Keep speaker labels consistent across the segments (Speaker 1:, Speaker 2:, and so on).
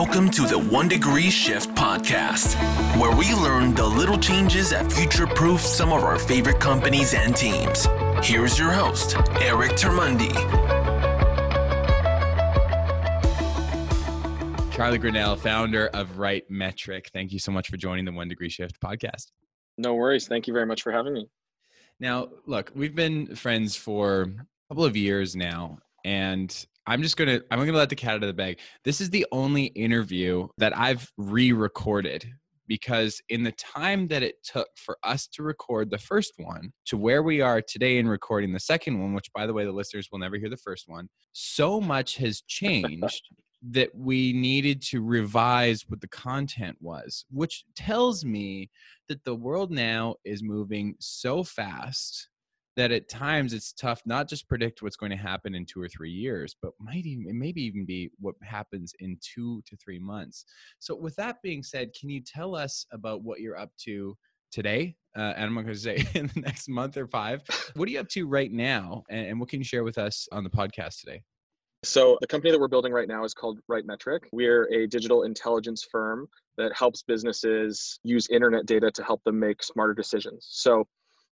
Speaker 1: Welcome to the One Degree Shift podcast, where we learn the little changes that future proof some of our favorite companies and teams. Here's your host, Eric Termuende.
Speaker 2: Charlie Grinnell, founder of Right Metric. Thank you so much for joining the One Degree Shift podcast.
Speaker 3: No worries. Thank you very much for having me.
Speaker 2: Now, look, we've been friends for a couple of years now, and I'm just gonna I'm gonna let the cat out of the bag. This is the only interview that I've re-recorded because in the time that it took for us to record the first one to where we are today in recording the second one, which by the way the listeners will never hear the first one, so much has changed that we needed to revise what the content was, which tells me that the world now is moving so fast that at times it's tough not just predict what's going to happen in two or three years, but might even maybe even be what happens in two to three months. So, with that being said, can you tell us about what you're up to today? Uh, and I'm going to say in the next month or five. What are you up to right now, and, and what can you share with us on the podcast today?
Speaker 3: So, the company that we're building right now is called Right Metric. We're a digital intelligence firm that helps businesses use internet data to help them make smarter decisions. So,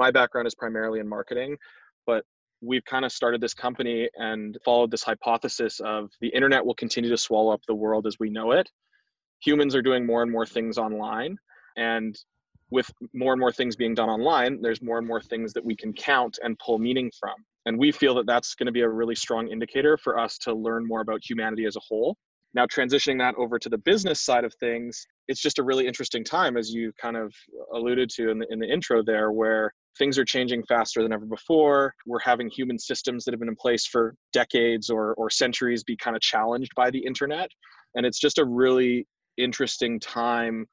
Speaker 3: my background is primarily in marketing, but we've kind of started this company and followed this hypothesis of the internet will continue to swallow up the world as we know it. Humans are doing more and more things online. And with more and more things being done online, there's more and more things that we can count and pull meaning from. And we feel that that's going to be a really strong indicator for us to learn more about humanity as a whole. Now, transitioning that over to the business side of things, it's just a really interesting time, as you kind of alluded to in the, in the intro there, where things are changing faster than ever before. We're having human systems that have been in place for decades or, or centuries be kind of challenged by the internet. And it's just a really interesting time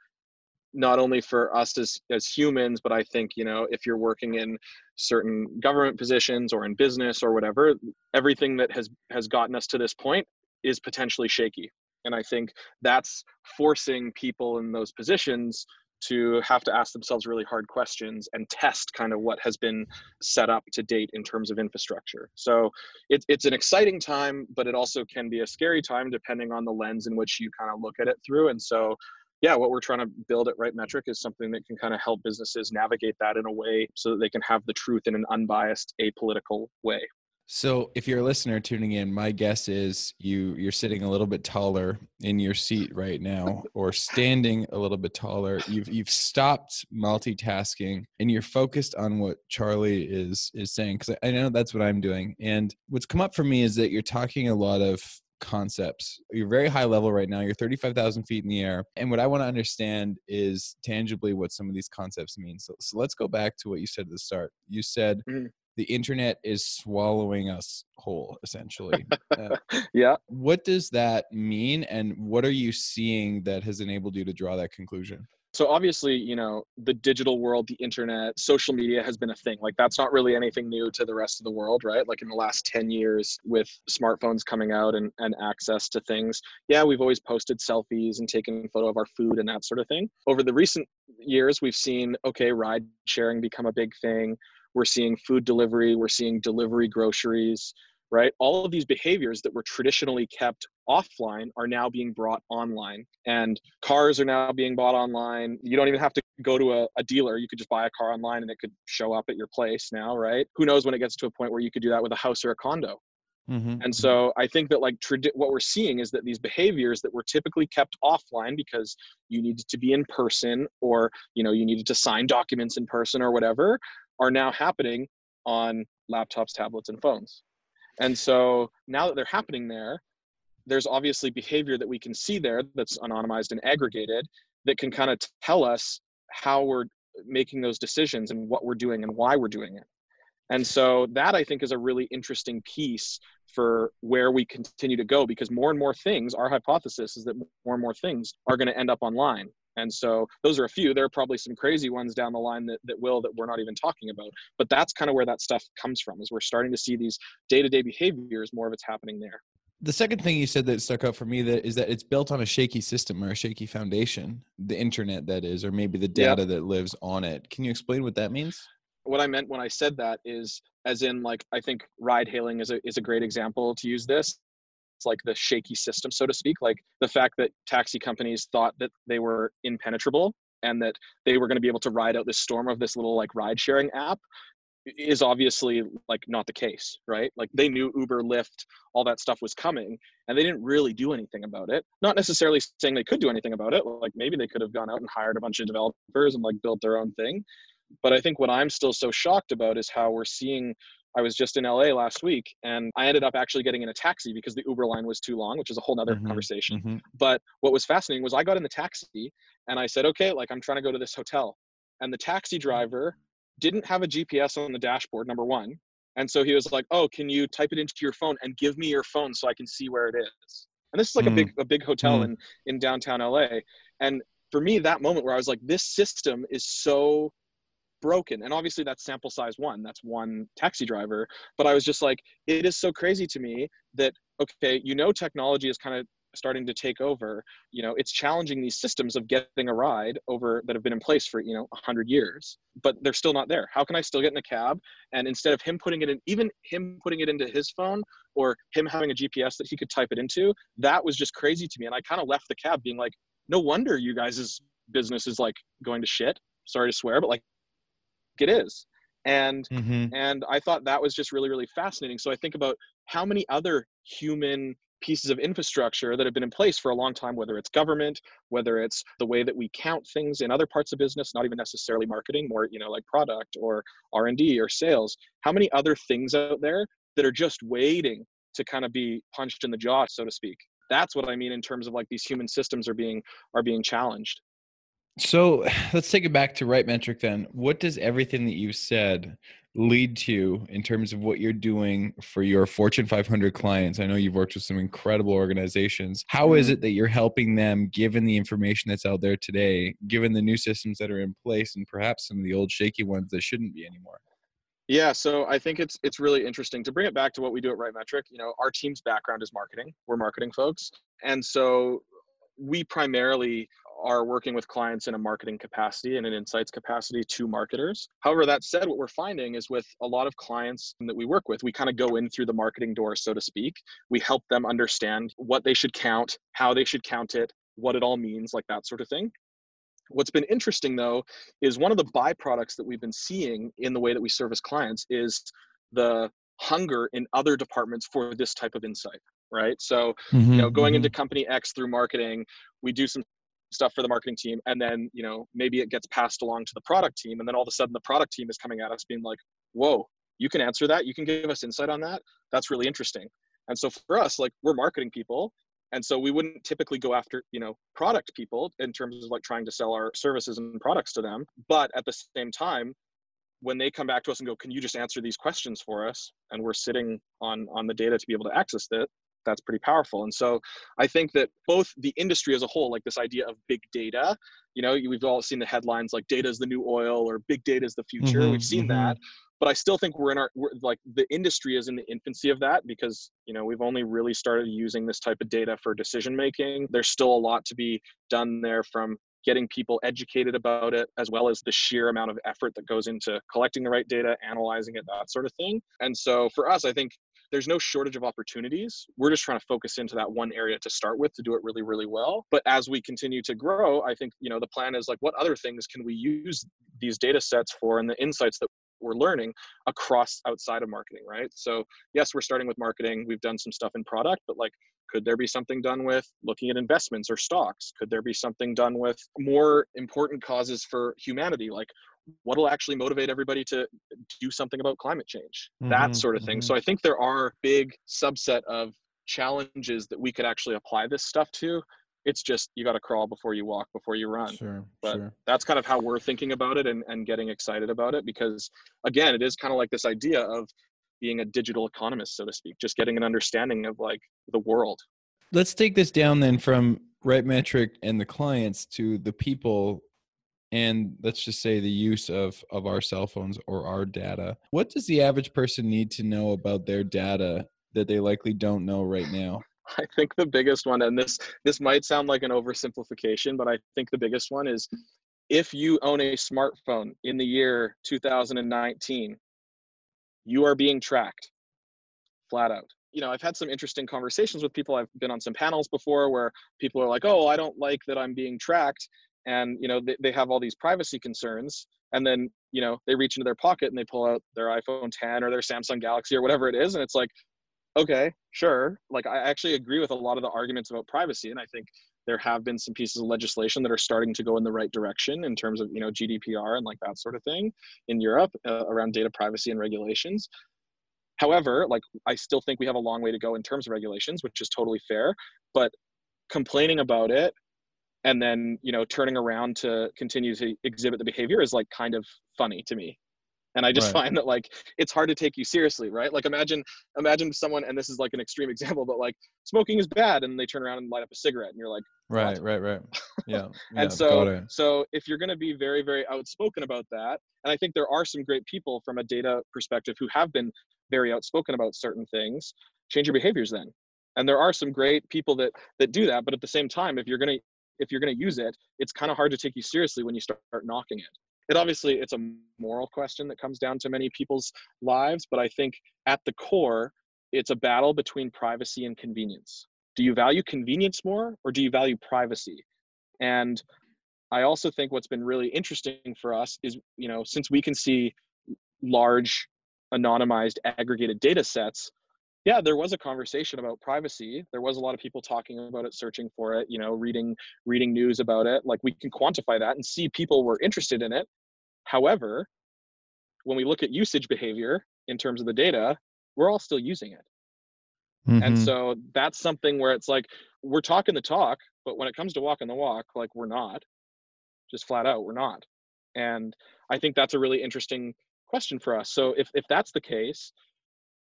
Speaker 3: not only for us as as humans but i think you know if you're working in certain government positions or in business or whatever everything that has has gotten us to this point is potentially shaky. And I think that's forcing people in those positions to have to ask themselves really hard questions and test kind of what has been set up to date in terms of infrastructure. So it, it's an exciting time, but it also can be a scary time depending on the lens in which you kind of look at it through. And so, yeah, what we're trying to build at Right Metric is something that can kind of help businesses navigate that in a way so that they can have the truth in an unbiased, apolitical way.
Speaker 2: So, if you're a listener tuning in, my guess is you you're sitting a little bit taller in your seat right now, or standing a little bit taller. You've you've stopped multitasking and you're focused on what Charlie is is saying because I know that's what I'm doing. And what's come up for me is that you're talking a lot of concepts. You're very high level right now. You're 35,000 feet in the air. And what I want to understand is tangibly what some of these concepts mean. So, so let's go back to what you said at the start. You said mm-hmm the internet is swallowing us whole essentially.
Speaker 3: Uh, yeah.
Speaker 2: what does that mean and what are you seeing that has enabled you to draw that conclusion?
Speaker 3: So obviously you know the digital world the internet social media has been a thing. Like that's not really anything new to the rest of the world right? Like in the last 10 years with smartphones coming out and, and access to things yeah we've always posted selfies and taken a photo of our food and that sort of thing. Over the recent years we've seen okay ride sharing become a big thing we're seeing food delivery, we're seeing delivery groceries, right? All of these behaviors that were traditionally kept offline are now being brought online. And cars are now being bought online. You don't even have to go to a, a, dealer. You could just buy a car online and it could show up at your place now, right? Who knows when it gets to a point where you could do that with a house or a condo. Mm-hmm. And mm-hmm. so I think that like tradi- what we're seeing is that these behaviors that were typically kept offline because you needed to be in person or you know you needed to sign documents in person or whatever are now happening on laptops, tablets, and phones. And so now that they're happening there, there's obviously behavior that we can see there that's anonymized and aggregated that can kind of tell us how we're making those decisions and what we're doing and why we're doing it. And so that I think is a really interesting piece for where we continue to go because more and more things, our hypothesis is that more and more things are going to end up online. And so those are a few. There are probably some crazy ones down the line that, that will that we're not even talking about. But that's kind of where that stuff comes from, is we're starting to see these day-to-day behaviors, more of it's happening there.
Speaker 2: The second thing you said that stuck out for me that is that it's built on a shaky system or a shaky foundation, the internet that is, or maybe the data yep. that lives on it. Can you explain what that means?
Speaker 3: What I meant when I said that is as in like I think ride hailing is a is a great example to use this like the shaky system, so to speak. Like the fact that taxi companies thought that they were impenetrable and that they were going to be able to ride out this storm of this little like ride sharing app is obviously like not the case, right? Like they knew Uber, Lyft, all that stuff was coming and they didn't really do anything about it. Not necessarily saying they could do anything about it. Like maybe they could have gone out and hired a bunch of developers and like built their own thing. But I think what I'm still so shocked about is how we're seeing I was just in LA last week and I ended up actually getting in a taxi because the Uber line was too long, which is a whole nother mm-hmm, conversation. Mm-hmm. But what was fascinating was I got in the taxi and I said, okay, like I'm trying to go to this hotel. And the taxi driver didn't have a GPS on the dashboard, number one. And so he was like, oh, can you type it into your phone and give me your phone so I can see where it is? And this is like mm. a big, a big hotel mm. in, in downtown LA. And for me, that moment where I was like, this system is so broken. And obviously that's sample size one that's one taxi driver. But i was just like it is so crazy to me that okay you know technology is kind of starting to take over. You know it's challenging these systems of getting a ride over that have been in place for you know 100 years but they're still not there. How can i still get in a cab? And instead of him putting it in even him putting it into his phone or him having a gps that he could type it into that was just crazy to me. And i kind of left the cab being like no wonder you guys' business is like going to shit. Sorry to swear but like it is. And mm-hmm. and i thought that was just really really fascinating. So i think about how many other human pieces of infrastructure that have been in place for a long time whether it's government whether it's the way that we count things in other parts of business not even necessarily marketing more you know like product or r&d or sales. How many other things out there that are just waiting to kind of be punched in the jaw so to speak? That's what i mean in terms of like these human systems are being are being challenged
Speaker 2: so let's take it back to right metric then. What does everything that you've said lead to in terms of what you're doing for your Fortune 500 clients? I know you've worked with some incredible organizations. How is mm-hmm. it that you're helping them given the information that's out there today, given the new systems that are in place and perhaps some of the old shaky ones that shouldn't be anymore?
Speaker 3: Yeah, so I think it's it's really interesting to bring it back to what we do at Right Metric. You know, our team's background is marketing. We're marketing folks. And so we primarily are working with clients in a marketing capacity and an insights capacity to marketers. However, that said, what we're finding is with a lot of clients that we work with, we kind of go in through the marketing door, so to speak. We help them understand what they should count, how they should count it, what it all means, like that sort of thing. What's been interesting though is one of the byproducts that we've been seeing in the way that we service clients is the hunger in other departments for this type of insight right so mm-hmm, you know going mm-hmm. into company x through marketing we do some stuff for the marketing team and then you know maybe it gets passed along to the product team and then all of a sudden the product team is coming at us being like whoa you can answer that. You can give us insight on that. That's really interesting. And so for us like we're marketing people and so we wouldn't typically go after you know product people in terms of like trying to sell our services and products to them. But at the same time when they come back to us and go can you just answer these questions for us? and we're sitting on on the data to be able to access it that's pretty powerful. And so I think that both the industry as a whole, like this idea of big data, you know, we've all seen the headlines like data is the new oil or big data is the future. Mm-hmm, we've seen mm-hmm. that. But I still think we're in our, we're, like the industry is in the infancy of that because, you know, we've only really started using this type of data for decision making. There's still a lot to be done there from getting people educated about it, as well as the sheer amount of effort that goes into collecting the right data, analyzing it, that sort of thing. And so for us, I think there's no shortage of opportunities. We're just trying to focus into that one area to start with to do it really, really well. But as we continue to grow, I think, you know, the plan is like, what other things can we use these data sets for and the insights that we're learning across outside of marketing, right? So, yes, we're starting with marketing. We've done some stuff in product, but like, could there be something done with looking at investments or stocks? Could there be something done with more important causes for humanity, like what'll actually motivate everybody to do something about climate change mm-hmm, that sort of thing mm-hmm. so i think there are big subset of challenges that we could actually apply this stuff to it's just you got to crawl before you walk before you run
Speaker 2: sure,
Speaker 3: but
Speaker 2: sure.
Speaker 3: that's kind of how we're thinking about it and, and getting excited about it because again it is kind of like this idea of being a digital economist so to speak just getting an understanding of like the world
Speaker 2: let's take this down then from right metric and the clients to the people and let's just say the use of of our cell phones or our data what does the average person need to know about their data that they likely don't know right now?
Speaker 3: I think the biggest one and this this might sound like an oversimplification but i think the biggest one is if you own a smartphone in the year 2019 you are being tracked flat out. You know, I've had some interesting conversations with people. I've been on some panels before where people are like, "Oh, I don't like that I'm being tracked," and you know, they, they have all these privacy concerns. And then you know, they reach into their pocket and they pull out their iPhone 10 or their Samsung Galaxy or whatever it is, and it's like, okay, sure. Like I actually agree with a lot of the arguments about privacy, and I think there have been some pieces of legislation that are starting to go in the right direction in terms of you know GDPR and like that sort of thing in Europe uh, around data privacy and regulations. However, like I still think we have a long way to go in terms of regulations, which is totally fair. But complaining about it and then you know turning around to continue to exhibit the behavior is like kind of funny to me. And i just right. find that like it's hard to take you seriously right? Like imagine imagine someone and this is like an extreme example but like smoking is bad and they turn around and light up a cigarette and you're like
Speaker 2: right right right. Yeah,
Speaker 3: yeah and so so if you're going to be very very outspoken about that and i think there are some great people from a data perspective who have been very outspoken about certain things change your behaviors then. And there are some great people that that do that but at the same time if you're going to if you're going to use it it's kind of hard to take you seriously when you start knocking it. It obviously it's a moral question that comes down to many people's lives but i think at the core it's a battle between privacy and convenience. Do you value convenience more or do you value privacy? And i also think what's been really interesting for us is you know since we can see large anonymized aggregated data sets yeah there was a conversation about privacy. There was a lot of people talking about it searching for it you know reading reading news about it. Like we can quantify that and see people were interested in it. However when we look at usage behavior in terms of the data we're all still using it. Mm-hmm. and so that's something where it's like we're talking the talk but when it comes to walking the walk like we're not. Just flat out we're not. And i think that's a really interesting question for us. So if, if that's the case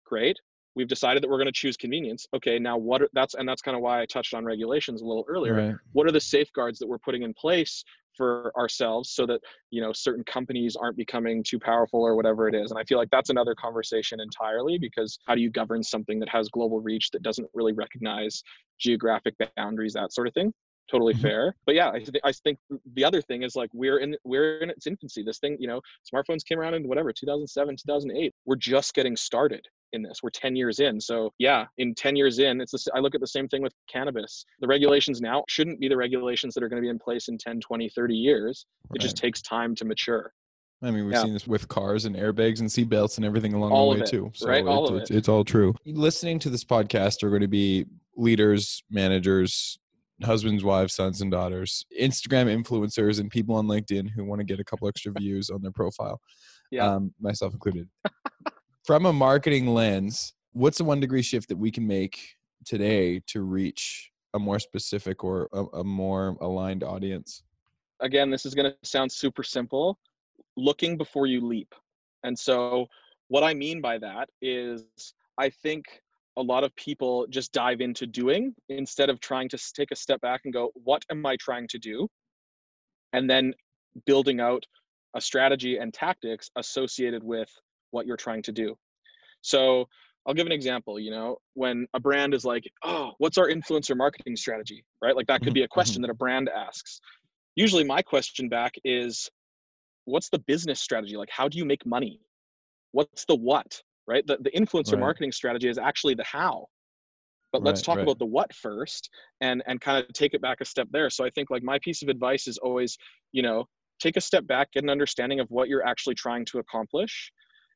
Speaker 3: great we've decided that we're going to choose convenience. Okay now what are, that's and that's kind of why i touched on regulations a little earlier. Right. what are the safeguards that we're putting in place for ourselves so that you know certain companies aren't becoming too powerful or whatever it is? And i feel like that's another conversation entirely because how do you govern something that has global reach that doesn't really recognize geographic boundaries that sort of thing? Totally mm-hmm. fair. But yeah I, th- I think the other thing is like we're in we're in its infancy. This thing you know smartphones came around in whatever 2007 2008 we're just getting started in this. We're 10 years in. So yeah, in 10 years in, it's the, I look at the same thing with cannabis. The regulations now shouldn't be the regulations that are going to be in place in 10, 20, 30 years. Right. It just takes time to mature.
Speaker 2: I mean, we've yeah. seen this with cars and airbags and seatbelts and everything along all the way it, too. So right, all it, of it. it's all true. Listening to this podcast are going to be leaders, managers, husbands, wives, sons, and daughters, Instagram influencers, and people on LinkedIn who want to get a couple extra views on their profile. Yeah, um, myself included. from a marketing lens, what's the one degree shift that we can make today to reach a more specific or a, a more aligned audience?
Speaker 3: Again, this is going to sound super simple looking before you leap. And so, what I mean by that is, I think a lot of people just dive into doing instead of trying to take a step back and go, what am I trying to do? And then building out a strategy and tactics associated with what you're trying to do. So I'll give an example, you know, when a brand is like, oh, what's our influencer marketing strategy? Right? Like that could be a mm-hmm, question mm-hmm. that a brand asks. Usually my question back is, what's the business strategy? Like, how do you make money? What's the what? Right? The, the influencer right. marketing strategy is actually the how. But let's right, talk right. about the what first and and kind of take it back a step there. So I think like my piece of advice is always, you know, take a step back, get an understanding of what you're actually trying to accomplish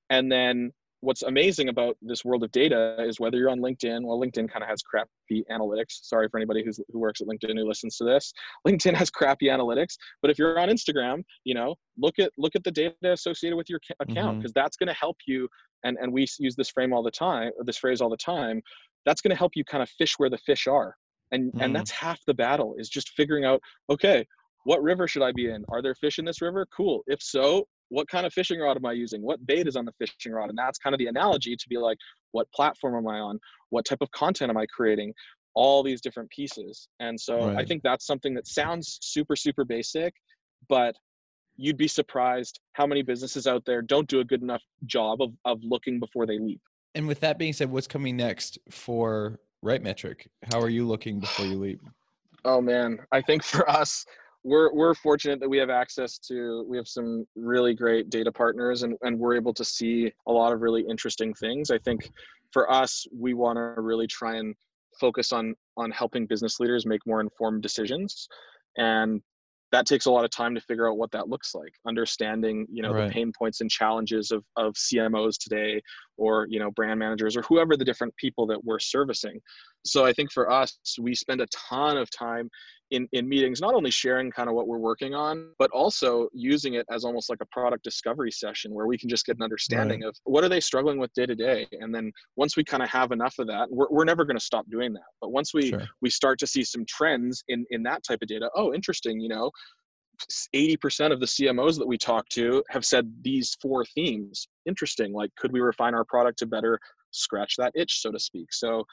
Speaker 3: and then what's amazing about this world of data is whether you're on LinkedIn, well, LinkedIn kind of has crappy analytics. Sorry for anybody who's, who works at LinkedIn who listens to this. LinkedIn has crappy analytics, but if you're on Instagram, you know, look at look at the data associated with your account because mm-hmm. that's going to help you. And and we use this frame all the time, this phrase all the time. That's going to help you kind of fish where the fish are, and mm. and that's half the battle is just figuring out. Okay, what river should I be in? Are there fish in this river? Cool. If so, what kind of fishing rod am I using? What bait is on the fishing rod? And that's kind of the analogy to be like, what platform am I on? What type of content am I creating? All these different pieces. And so right. I think that's something that sounds super, super basic, but you'd be surprised how many businesses out there don't do a good enough job of, of looking before they leap.
Speaker 2: And with that being said, what's coming next for RightMetric? How are you looking before you leap?
Speaker 3: Oh man, I think for us, we're we're fortunate that we have access to we have some really great data partners and, and we're able to see a lot of really interesting things. I think for us, we want to really try and focus on on helping business leaders make more informed decisions. And that takes a lot of time to figure out what that looks like. Understanding you know right. the pain points and challenges of, of cmos today or you know brand managers or whoever the different people that we're servicing so i think for us we spend a ton of time in, in meetings, not only sharing kind of what we're working on, but also using it as almost like a product discovery session where we can just get an understanding right. of what are they struggling with day to day. And then once we kind of have enough of that, we're, we're never going to stop doing that. But once we, sure. we start to see some trends in, in that type of data, oh, interesting, you know, 80% of the CMOs that we talk to have said these four themes. Interesting. Like, could we refine our product to better scratch that itch, so to speak? So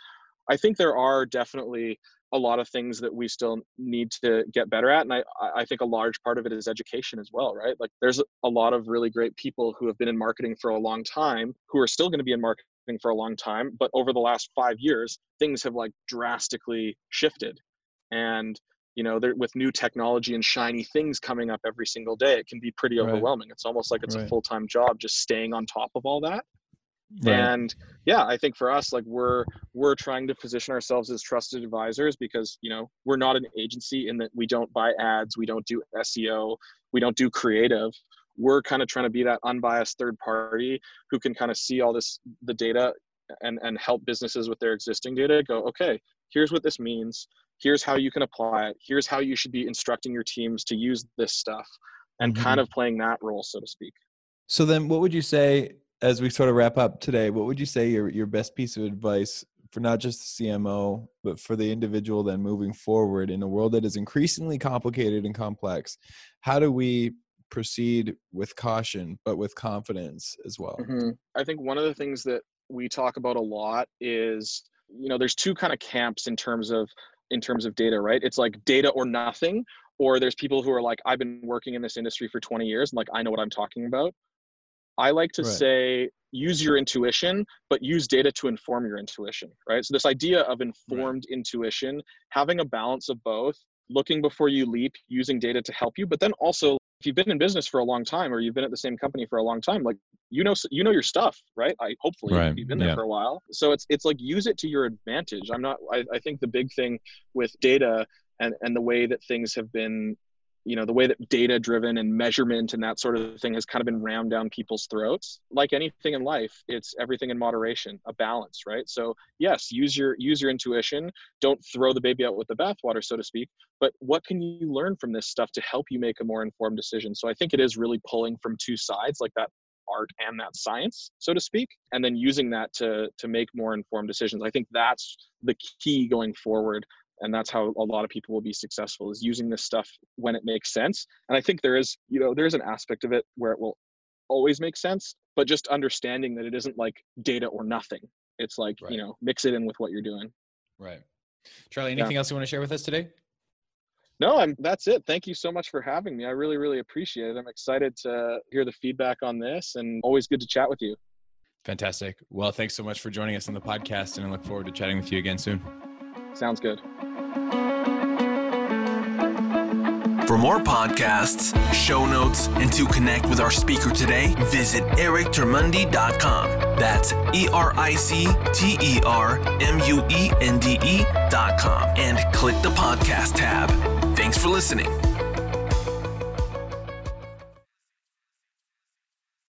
Speaker 3: I think there are definitely a lot of things that we still need to get better at and I, I think a large part of it is education as well right like there's a lot of really great people who have been in marketing for a long time who are still going to be in marketing for a long time but over the last five years things have like drastically shifted and you know there, with new technology and shiny things coming up every single day it can be pretty overwhelming right. it's almost like it's right. a full-time job just staying on top of all that Right. And yeah, I think for us, like we're we're trying to position ourselves as trusted advisors because you know we're not an agency in that we don't buy ads, we don't do SEO, we don't do creative. We're kind of trying to be that unbiased third party who can kind of see all this the data and and help businesses with their existing data go okay here's what this means here's how you can apply it here's how you should be instructing your teams to use this stuff and mm-hmm. kind of playing that role so to speak
Speaker 4: so then what would you say as we sort of wrap up today, what would you say your your best piece of advice for not just the CMO, but for the individual then moving forward in a world that is increasingly complicated and complex? How do we proceed with caution, but with confidence as well?
Speaker 3: Mm-hmm. I think one of the things that we talk about a lot is, you know, there's two kind of camps in terms of in terms of data, right? It's like data or nothing, or there's people who are like, I've been working in this industry for 20 years and like I know what I'm talking about. I like to right. say use your intuition, but use data to inform your intuition, right? So, this idea of informed right. intuition, having a balance of both, looking before you leap, using data to help you, but then also if you've been in business for a long time or you've been at the same company for a long time like you know you know your stuff right i hopefully right. you've been there yeah. for a while so it's it's like use it to your advantage i'm not I, I think the big thing with data and and the way that things have been you know the way that data driven and measurement and that sort of thing has kind of been rammed down people's throats like anything in life it's everything in moderation a balance right? So yes use your use your intuition. Don't throw the baby out with the bathwater so to speak but what can you learn from this stuff to help you make a more informed decision? So i think it is really pulling from two sides like that art and that science so to speak and then using that to to make more informed decisions. I think that's the key going forward and that's how a lot of people will be successful is using this stuff when it makes sense. And i think there is you know there's an aspect of it where it will always make sense but just understanding that it isn't like data or nothing. It's like right. you know mix it in with what you're doing.
Speaker 2: Right. Charlie anything yeah. else you want to share with us today?
Speaker 3: No i'm that's it. Thank you so much for having me. I really really appreciate it. I'm excited to hear the feedback on this and always good to chat with you.
Speaker 2: Fantastic. Well thanks so much for joining us on the podcast and i look forward to chatting with you again soon.
Speaker 3: Sounds good
Speaker 1: For more podcasts, show notes, and to connect with our speaker today, visit erictermuende.com. That's E R I C T E R M U E N D E.com and click the podcast tab. Thanks for listening.